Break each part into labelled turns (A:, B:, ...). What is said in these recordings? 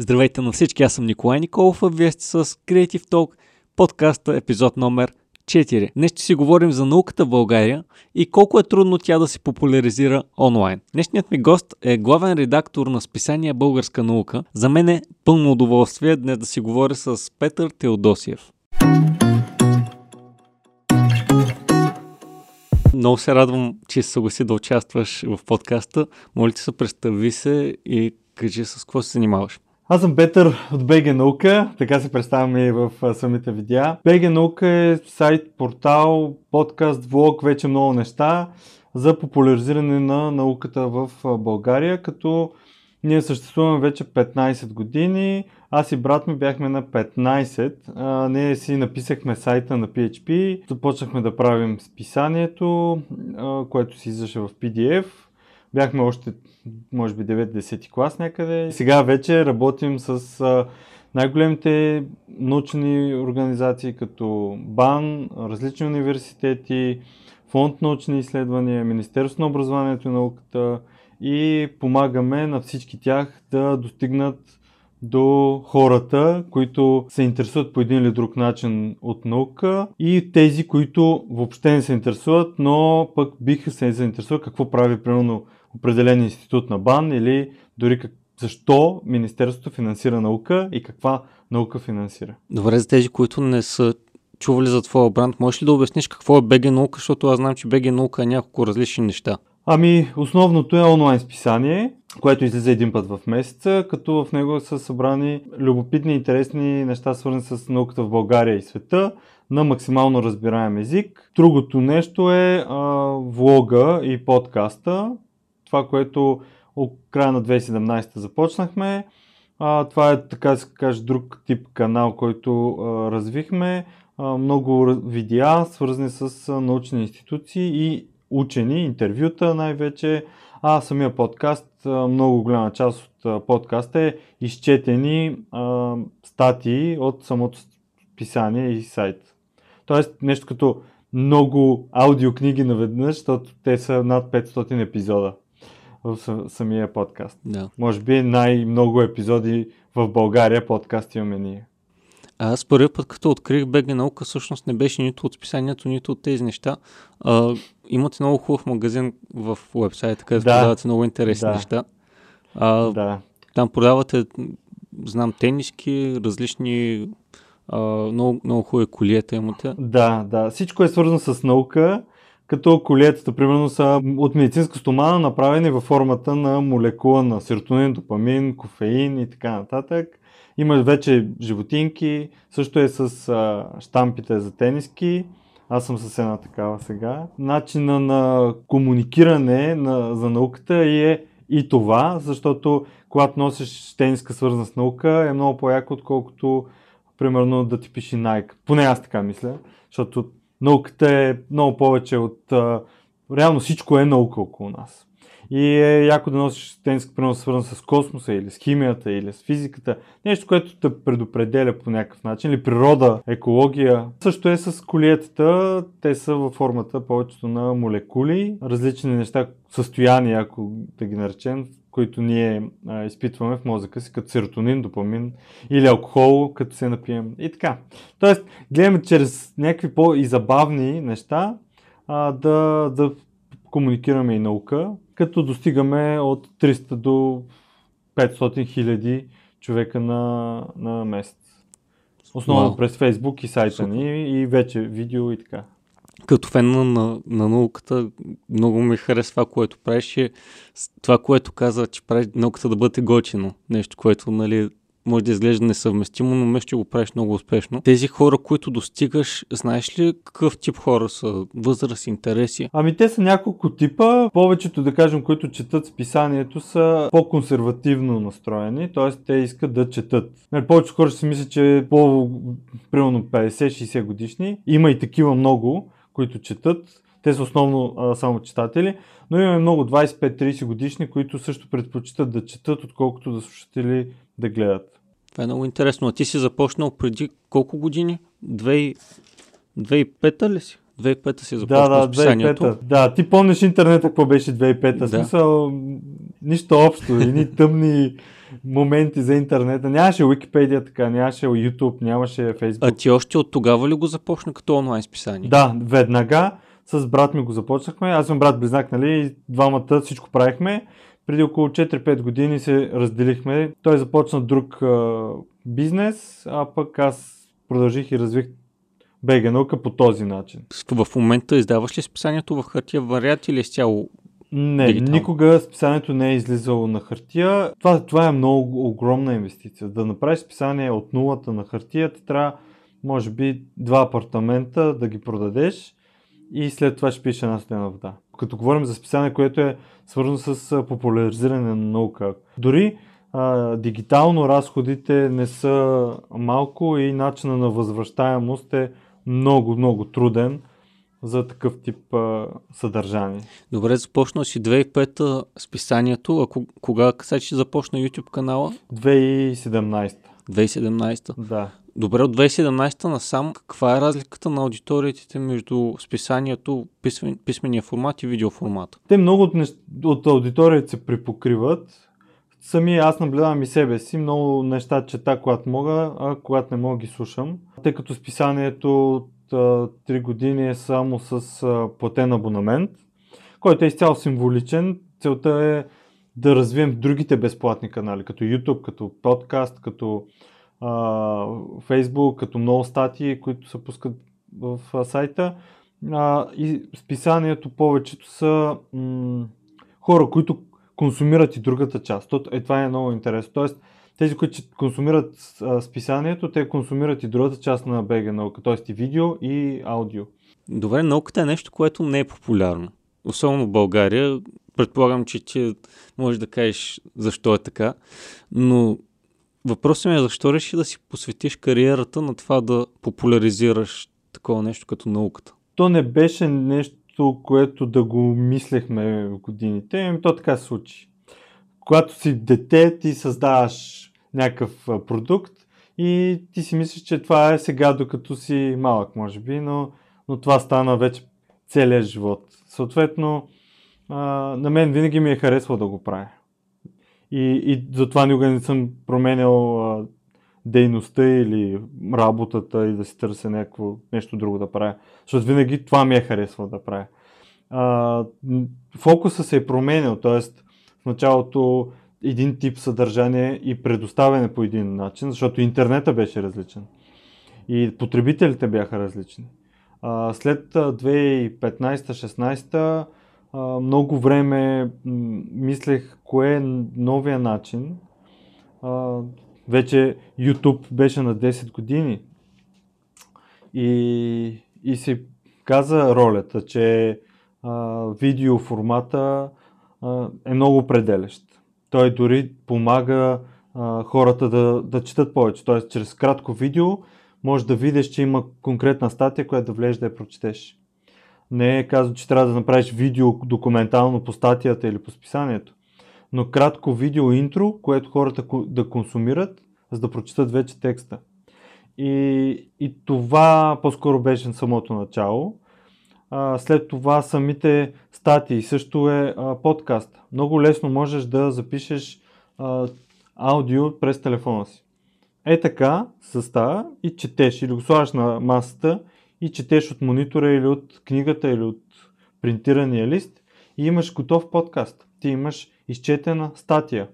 A: Здравейте на всички, аз съм Николай Николов, а вие сте с Creative Talk, подкаста, епизод номер 4. Днес ще си говорим за науката в България и колко е трудно тя да се популяризира онлайн. Днешният ми гост е главен редактор на списание Българска наука. За мен е пълно удоволствие днес да си говоря с Петър Теодосиев. Много се радвам, че се съгласи да участваш в подкаста. Моля ти се, представи се и кажи с какво се занимаваш.
B: Аз съм Петър от БГ Наука, така се представяме и в самите видеа. БГ Наука е сайт, портал, подкаст, влог, вече много неща за популяризиране на науката в България, като ние съществуваме вече 15 години. Аз и брат ми бяхме на 15. А, ние си написахме сайта на PHP, започнахме да правим списанието, а, което си излизаше в PDF. Бяхме още, може би, 9-10 клас някъде. Сега вече работим с а, най-големите научни организации, като БАН, различни университети, Фонд научни изследвания, Министерство на образованието и науката и помагаме на всички тях да достигнат до хората, които се интересуват по един или друг начин от наука и тези, които въобще не се интересуват, но пък биха се заинтересуват какво прави примерно определен институт на БАН или дори как, защо Министерството финансира наука и каква наука финансира.
A: Добре, за тези, които не са чували за твоя бранд, можеш ли да обясниш какво е БГ наука, защото аз знам, че БГ наука е няколко различни неща.
B: Ами, основното е онлайн списание, което излиза един път в месеца, като в него са събрани любопитни и интересни неща, свързани с науката в България и света, на максимално разбираем език. Другото нещо е а, влога и подкаста, това, което от края на 2017 започнахме. А, това е, така да се каже, друг тип канал, който а, развихме. А, много видеа, свързани с а, научни институции и учени, интервюта най-вече, а самия подкаст, много голяма част от подкаста е изчетени а, статии от самото писание и сайт. Тоест нещо като много аудиокниги наведнъж, защото те са над 500 епизода в самия подкаст.
A: Да.
B: Може би най-много епизоди в България подкаст имаме ние.
A: Аз първи път, като открих БГ наука, всъщност не беше нито от списанието, нито от тези неща. А, имате много хубав магазин в уебсайта, където да. продавате много интересни
B: да.
A: неща. А,
B: Да.
A: Там продавате, знам, тениски, различни, а, много, много хубави колиета имате.
B: Да, да. Всичко е свързано с наука, като колиетата, примерно, са от медицинска стомана, направени във формата на молекула на серотонин, допамин, кофеин и така нататък. Има вече животинки, също е с а, штампите за тениски. Аз съм с една такава сега. Начина на комуникиране на, за науката е и това, защото когато носиш тениска свързана с наука е много по-яко, отколкото примерно да ти пише Nike. Поне аз така мисля, защото науката е много повече от... Реално всичко е наука около нас. И е яко да носиш тениска, примерно свързан с космоса или с химията или с физиката. Нещо, което те предопределя по някакъв начин. Или природа, екология. Също е с колиетата. Те са във формата повечето на молекули. Различни неща, състояния, ако да ги наречем, които ние а, изпитваме в мозъка си, като серотонин, допамин или алкохол, като се напием и така. Тоест, гледаме чрез някакви по-изабавни неща а, да, да комуникираме и наука, като достигаме от 300 до 500 хиляди човека на, на месец. Основно
A: Wow.
B: през Фейсбук и сайта
A: Супер.
B: ни и вече видео и така.
A: Като фен на, на, на науката, много ми харесва това, което правиш. С- това, което каза, че правиш науката да бъде готино. Нещо, което, нали, може да изглежда несъвместимо, но мисля, че го правиш много успешно. Тези хора, които достигаш, знаеш ли какъв тип хора са? Възраст, интереси?
B: Ами те са няколко типа. Повечето, да кажем, които четат списанието са по-консервативно настроени, т.е. те искат да четат. Нали, повечето хора си мислят, че по примерно 50-60 годишни. Има и такива много, които четат. Те са основно а, само читатели, но имаме много 25-30 годишни, които също предпочитат да четат, отколкото да слушат или да гледат.
A: Това е много интересно. А ти си започнал преди колко години? 2000 2005 ли си? 2005-та си
B: Да,
A: започнал
B: да,
A: с писанието.
B: 2005 Да, ти помниш интернета какво беше 2005
A: Да.
B: да. Смисъл, нищо общо, едни тъмни моменти за интернета. Нямаше Wikipedia така, нямаше YouTube, нямаше Facebook.
A: А ти още от тогава ли го започна като онлайн списание?
B: Да, веднага с брат ми го започнахме. Аз съм брат близнак, нали? и Двамата всичко правихме. Преди около 4-5 години се разделихме. Той започна друг а, бизнес, а пък аз продължих и развих БГ наука по този начин.
A: В момента издаваш ли списанието в хартия вариант или изцяло?
B: Не,
A: Дигитално.
B: никога списанието не е излизало на хартия. Това, това е много огромна инвестиция. Да направиш списание от нулата на хартия, ти трябва, може би, два апартамента да ги продадеш и след това ще пише една студена вода. Като говорим за списание, което е свързано с популяризиране на наука. Дори а, дигитално разходите не са малко и начина на възвръщаемост е много, много труден за такъв тип а, съдържание.
A: Добре, започнал си 2005-та списанието, а ко- кога сега ще започна YouTube канала?
B: 2017.
A: 2017-та.
B: Да.
A: Добре, от 2017-та насам, каква е разликата на аудиториите между списанието, писмен, писмения формат и видеоформата?
B: Те много от, нещ... от аудиторията се припокриват. Сами аз наблюдавам и себе си. Много неща чета, когато мога, а когато не мога ги слушам. Тъй като списанието а, 3 години е само с платен абонамент, който е изцяло символичен. Целта е да развием другите безплатни канали, като YouTube, като подкаст, като а, Facebook, като много статии, които се пускат в а, сайта. А, и списанието повечето са м- хора, които консумират и другата част. Е, това е много интересно. Тоест, тези, които консумират а, списанието, те консумират и другата част на БГ наука, т.е. и видео и аудио.
A: Добре, науката е нещо, което не е популярно. Особено в България. Предполагам, че ти можеш да кажеш защо е така. Но въпросът ми е защо реши да си посветиш кариерата на това да популяризираш такова нещо като науката.
B: То не беше нещо, което да го мислехме в годините, ами то така се случи. Когато си дете, ти създаваш някакъв продукт и ти си мислиш, че това е сега, докато си малък, може би, но, но това стана вече целият живот. Съответно, а, на мен винаги ми е харесвало да го правя. И, и затова никога не съм променял а, дейността или работата и да си търся някакво нещо друго да правя. Защото винаги това ми е харесвало да правя. А, фокуса се е променял, т.е. в началото един тип съдържание и предоставяне по един начин, защото интернета беше различен. И потребителите бяха различни. След а, 2015-16 а, много време мислех кое е новия начин. Вече YouTube беше на 10 години и, и си каза ролята, че а, видеоформата а, е много определящ. Той дори помага а, хората да, да четат повече. Т.е. чрез кратко видео може да видиш, че има конкретна статия, която да влезеш да я прочетеш. Не е казано, че трябва да направиш видео документално по статията или по списанието, но кратко видео интро, което хората да консумират, за да прочитат вече текста. И, и това по-скоро беше на самото начало. След това самите статии също е подкаст. Много лесно можеш да запишеш аудио през телефона си. Е така, с тази и четеш или го слагаш на масата и четеш от монитора или от книгата или от принтирания лист и имаш готов подкаст. Ти имаш изчетена статия.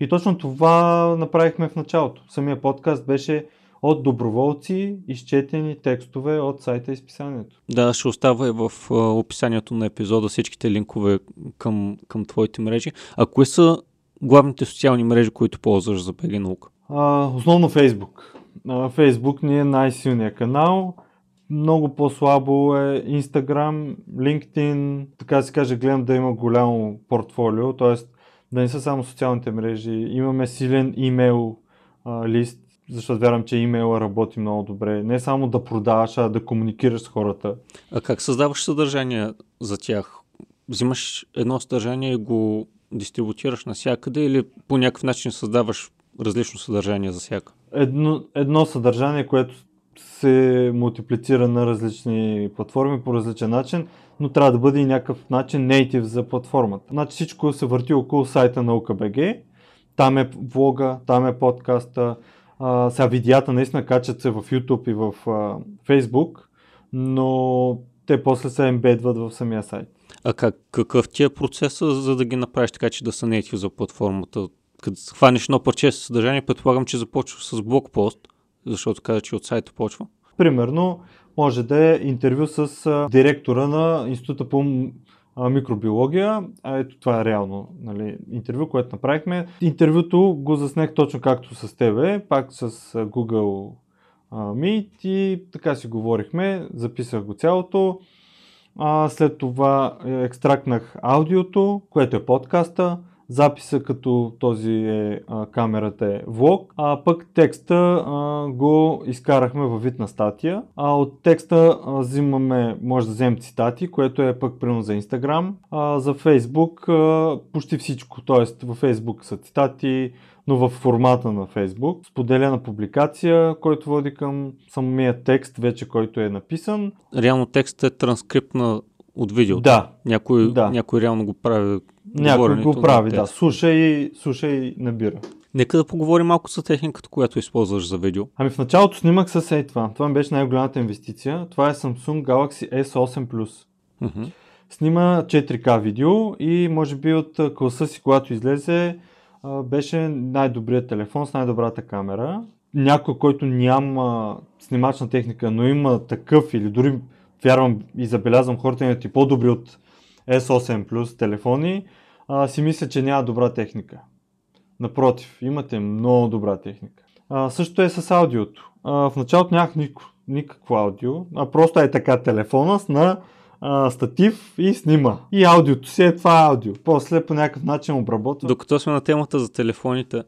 B: И точно това направихме в началото. Самия подкаст беше от доброволци, изчетени текстове от сайта и списанието.
A: Да, ще остава и в а, описанието на епизода всичките линкове към, към твоите мрежи. А кои са главните социални мрежи, които ползваш за БГ наука?
B: А, основно Фейсбук. Фейсбук ни е най-силният канал. Много по-слабо е Instagram, LinkedIn, така се каже, гледам да има голямо портфолио, т.е. да не са само социалните мрежи. Имаме силен имейл а, лист, защото вярвам, че имейла работи много добре. Не само да продаваш, а да комуникираш с хората.
A: А как създаваш съдържание за тях? Взимаш едно съдържание и го дистрибутираш навсякъде или по някакъв начин създаваш различно съдържание за всяка?
B: Едно, едно съдържание, което се мултиплицира на различни платформи по различен начин, но трябва да бъде и някакъв начин native за платформата. Значи всичко се върти около сайта на UKBG, там е влога, там е подкаста, а, сега видеята наистина качат се в YouTube и в а, Facebook, но те после се ембедват в самия сайт.
A: А как, какъв ти е процесът, за да ги направиш така, че да са native за платформата? Като хванеш едно парче със съдържание, предполагам, че започва с блокпост, защото каза, че от сайта почва.
B: Примерно, може да е интервю с а, директора на Института по а, микробиология. А ето това е реално нали, интервю, което направихме. Интервюто го заснех точно както с тебе, пак с Google Meet и така си говорихме, записах го цялото. А, след това е, екстрактнах аудиото, което е подкаста, записа като този е камерата е влог, а пък текста а, го изкарахме във вид на статия. А от текста а, взимаме, може да вземем цитати, което е пък примерно за Instagram. А, за Facebook а, почти всичко, т.е. във Facebook са цитати, но в формата на Facebook. Споделена публикация, който води към самия текст, вече който е написан.
A: Реално текстът е транскрипт на от видеото.
B: Да.
A: Някой,
B: Да.
A: някой реално го прави.
B: Някой го прави, да. Слуша и, слуша и набира.
A: Нека да поговорим малко за техниката, която използваш за видео.
B: Ами в началото снимах с ей това. Това ми беше най-голямата инвестиция. Това е Samsung Galaxy S8 Plus. Снима 4K видео и може би от класа си, когато излезе, беше най-добрият телефон с най-добрата камера. Някой, който няма снимачна техника, но има такъв или дори вярвам и забелязвам хората имат и по-добри от S8 Plus телефони, а, си мисля, че няма добра техника. Напротив, имате много добра техника. А, също е с аудиото. А, в началото нямах нико, никакво аудио, а просто е така телефона с на а, статив и снима. И аудиото си е това аудио. После по някакъв начин обработва.
A: Докато сме на темата за телефоните,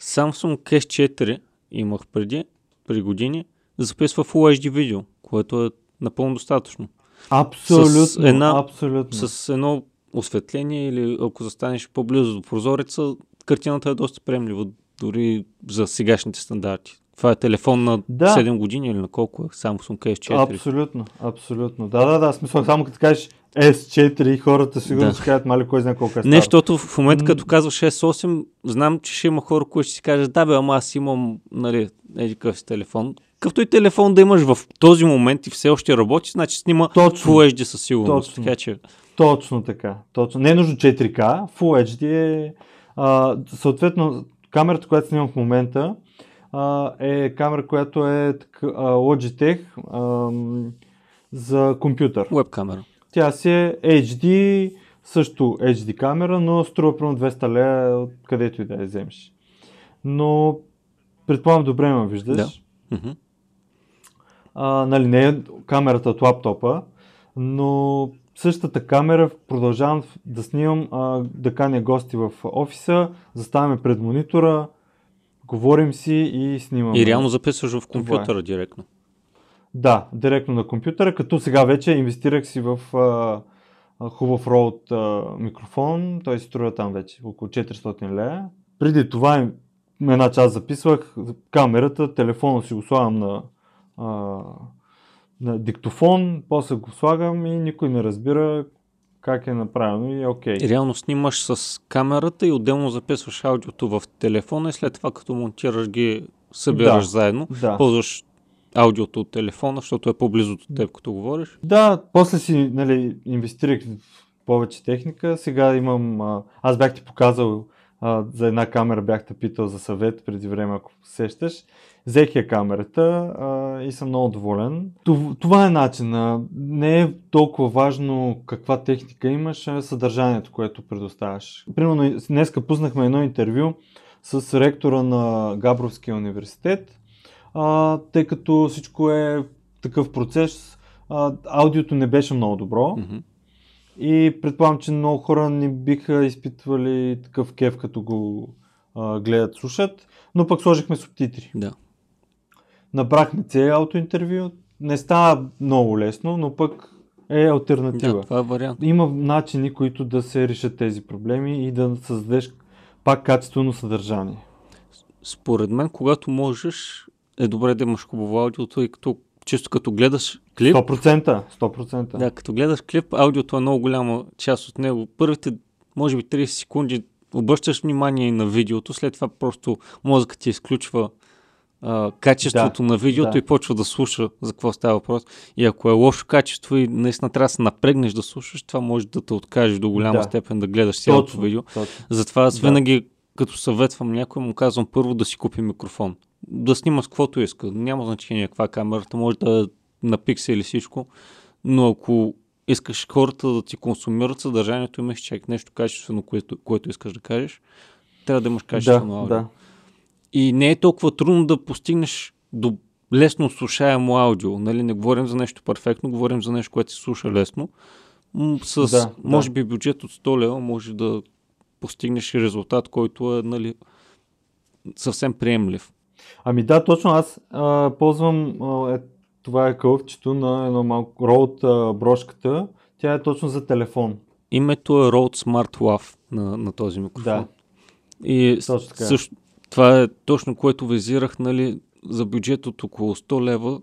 A: Samsung S4 имах преди, при години, записва Full HD видео, което е напълно достатъчно.
B: Абсолютно,
A: с една-
B: абсолютно.
A: С едно осветление или ако застанеш по-близо до прозореца, картината е доста приемлива, дори за сегашните стандарти. Това е телефон на
B: Да.
A: 7 години или на колко е? Samsung S4.
B: Абсолютно, абсолютно. Да, да, да, смисъл, само като кажеш S4, хората сигурно
A: Да.
B: ще кажат, мали, кой знае колко е
A: Не, защото в момента като казваш 6-8, знам, че ще има хора, които ще си кажат, да бе, ама аз имам, нали, еди си телефон. Какъвто и телефон да имаш в този момент и все още работи, значи снима
B: Точно.
A: Full HD със сигурност.
B: Точно.
A: Така че,
B: Точно така. Точно. Не е нужно 4K, Full HD е... А, съответно, камерата, която снимам в момента, а, е камера, която е така, а, Logitech ам, за компютър.
A: веб камера.
B: Тя си е HD, също HD камера, но струва примерно 200 лея, от където и да я вземеш. Но предполагам добре ме виждаш.
A: Да. Мгм.
B: А, нали, не е камерата от лаптопа, но същата камера продължавам да снимам, а, да каня гости в офиса, заставаме пред монитора, говорим си и снимаме.
A: И реално записваш в
B: е.
A: компютъра директно.
B: Да, директно на компютъра, като сега вече инвестирах си в а, хубав Rode а, микрофон, той си струва там вече около 400 лея. Преди това една част записвах камерата, телефона си го слагам на, а, на диктофон, после го слагам и никой не разбира как е направено и е окей.
A: И реално снимаш с камерата и отделно записваш аудиото в телефона и след това като монтираш ги събираш
B: Да.
A: заедно.
B: Да.
A: Ползваш аудиото от телефона, защото е по-близо до теб, като говориш.
B: Да, после си нали, инвестирах в повече техника. Сега имам. А, аз бях ти показал а, за една камера, бях те питал за съвет преди време, ако се сещаш. Взех я камерата а, и съм много доволен. Това, това е начин. А, не е толкова важно каква техника имаш, а съдържанието, което предоставяш. Примерно, днеска пуснахме едно интервю с ректора на Габровския университет, а, тъй като всичко е такъв процес. А, аудиото не беше много добро
A: Мгм.
B: И предполагам, че много хора не биха изпитвали такъв кеф, като го а, гледат, слушат, но пък сложихме субтитри.
A: Да.
B: Набрахме цялото интервю. Не става много лесно, но пък е альтернатива.
A: да, това е вариант.
B: Има начини, които да се решат тези проблеми и да създадеш пак качествено съдържание.
A: Според мен, когато можеш, е добре да имаш хубаво аудио, тъй като чисто като гледаш клип,
B: 100%. 100%.
A: да, като гледаш клип, аудиото е много голяма част от него. Първите, може би 30 секунди обръщаш внимание и на видеото, след това просто мозъкът ти изключва а, качеството
B: Да,
A: на видеото
B: да.
A: и почва да слуша за какво става въпрос. И ако е лошо качество и наистина трябва да се напрегнеш да слушаш, това може да те откаже до голяма
B: Да.
A: степен да гледаш цялото видео.
B: точно.
A: Затова аз
B: Да.
A: винаги, като съветвам някой, му казвам първо да си купи микрофон. Да снима с каквото иска. Няма значение каква е камерата, може да е на пиксели всичко, но ако искаш хората да ти консумират съдържанието, имаш чак нещо качествено, което, което искаш да кажеш, трябва да имаш качествено
B: Да,
A: аудио.
B: да.
A: И не е толкова трудно да постигнеш до лесно слушаемо аудио. Нали? Не говорим за нещо перфектно, говорим за нещо, което се слуша лесно. С,
B: Да, да.
A: може би, бюджет от 100 лева може да постигнеш резултат, който е нали, съвсем приемлив.
B: Ами да, точно аз а, ползвам а, е, това е кълъвчето на едно малко а, брошката. Тя е точно за телефон.
A: Името е Rode Smart Lav на, на този микрофон.
B: Да.
A: И
B: Точно така.
A: също, това е точно което визирах нали, за бюджет от около 100 лева.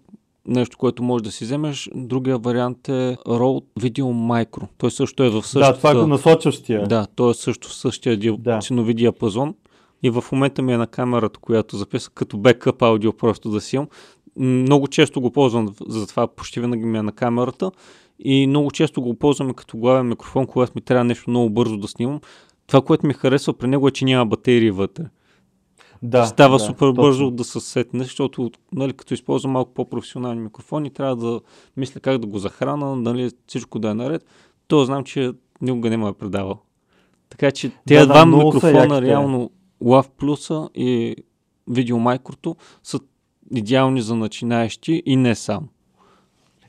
A: Нещо, което можеш да си вземеш. Другия вариант е Rode Video Micro. Той също е в същата...
B: Да, това е насочващия.
A: Да, той е също в същия ди...
B: Да.
A: ценови диапазон. И в момента ми е на камерата, която записах като бекъп аудио, просто да си имам. Много често го ползвам, затова почти винаги ми е на камерата. И много често го ползвам като главен микрофон, когато ми трябва нещо много бързо да снимам. Това, което ми харесва при него е, че няма батерии вътре.
B: да
A: Става
B: да,
A: супер
B: точно.
A: бързо да се сетне, защото нали, като използвам малко по-професионални микрофони, трябва да мисля как да го захрана, нали, всичко да е наред. То знам, че никога не ме е предавал. Така че тези
B: да,
A: два
B: са
A: микрофона,
B: яките.
A: реално Lav Plus и Videomicro са идеални за начинаещи и не само.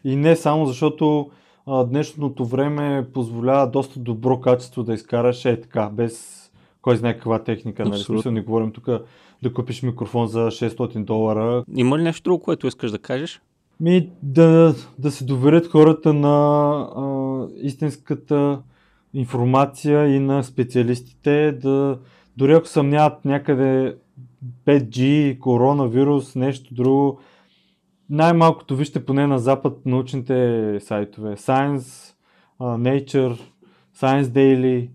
B: И не само защото а, днешното време позволява доста добро качество да изкараш е така, без кой знае каква техника. Нали? Смисъл, не говорим тук да купиш микрофон за 600 долара.
A: Има ли нещо друго, което искаш да кажеш?
B: Ми да, да се доверят хората на а, истинската информация и на специалистите, да дори ако съмняват някъде 5G, коронавирус, нещо друго, най-малкото вижте поне на запад научните сайтове. Science, Nature, Science Daily,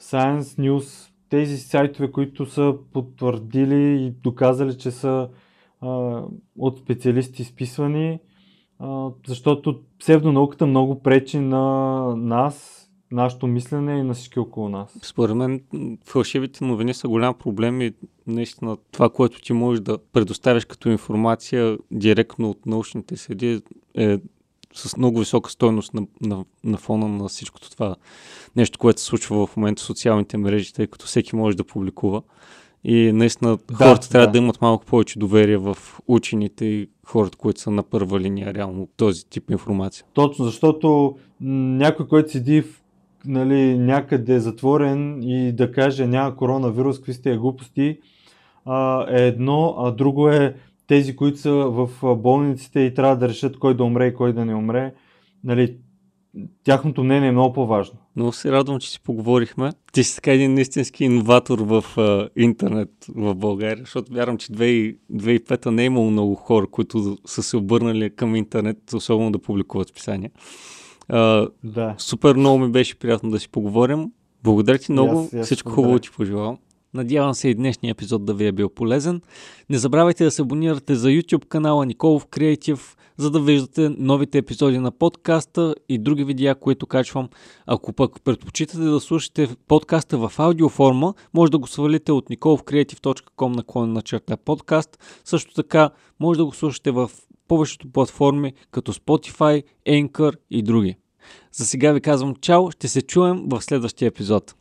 B: Science News, тези сайтове, които са потвърдили и доказали, че са а, от специалисти изписвани, а, защото псевдонауката много пречи на нас, нашето мислене и на всички около нас.
A: Според мен фалшивите новини са голям проблем и наистина това, което ти можеш да предоставиш като информация директно от научните седи е с много висока стойност на, на, на фона на всичкото това нещо, което се случва в момента в социалните мрежи, тъй като всеки може да публикува. И наистина хората трябва
B: да.
A: да имат малко повече доверие в учените и хората, които са на първа линия реално този тип информация.
B: Точно, защото някой, който седи в, нали, някъде затворен и да каже няма коронавирус, какви сте глупости, а, е едно, а друго е тези, които са в болниците и трябва да решат кой да умре и кой да не умре. Нали, тяхното мнение е много по-важно.
A: Много се радвам, че си поговорихме. Ти си така един истински инноватор в а, интернет в България, защото вярвам, че 2000 2005 не е имало много хора, които са се обърнали към интернет, особено да публикуват списания. А,
B: Да.
A: супер много ми беше приятно да си поговорим. Благодаря ти много.
B: и аз
A: Всичко
B: благодаря.
A: хубаво ти пожелавам. Надявам се и днешния епизод да ви е бил полезен. Не забравяйте да се абонирате за YouTube канала Николов Креатив, за да виждате новите епизоди на подкаста и други видеа, които качвам. Ако пък предпочитате да слушате подкаста в аудиоформа, може да го свалите от nikolовcreative.com наклон на черта подкаст. Също така може да го слушате в повечето платформи, като Spotify, Anchor и други. За сега ви казвам чао, ще се чуем в следващия епизод.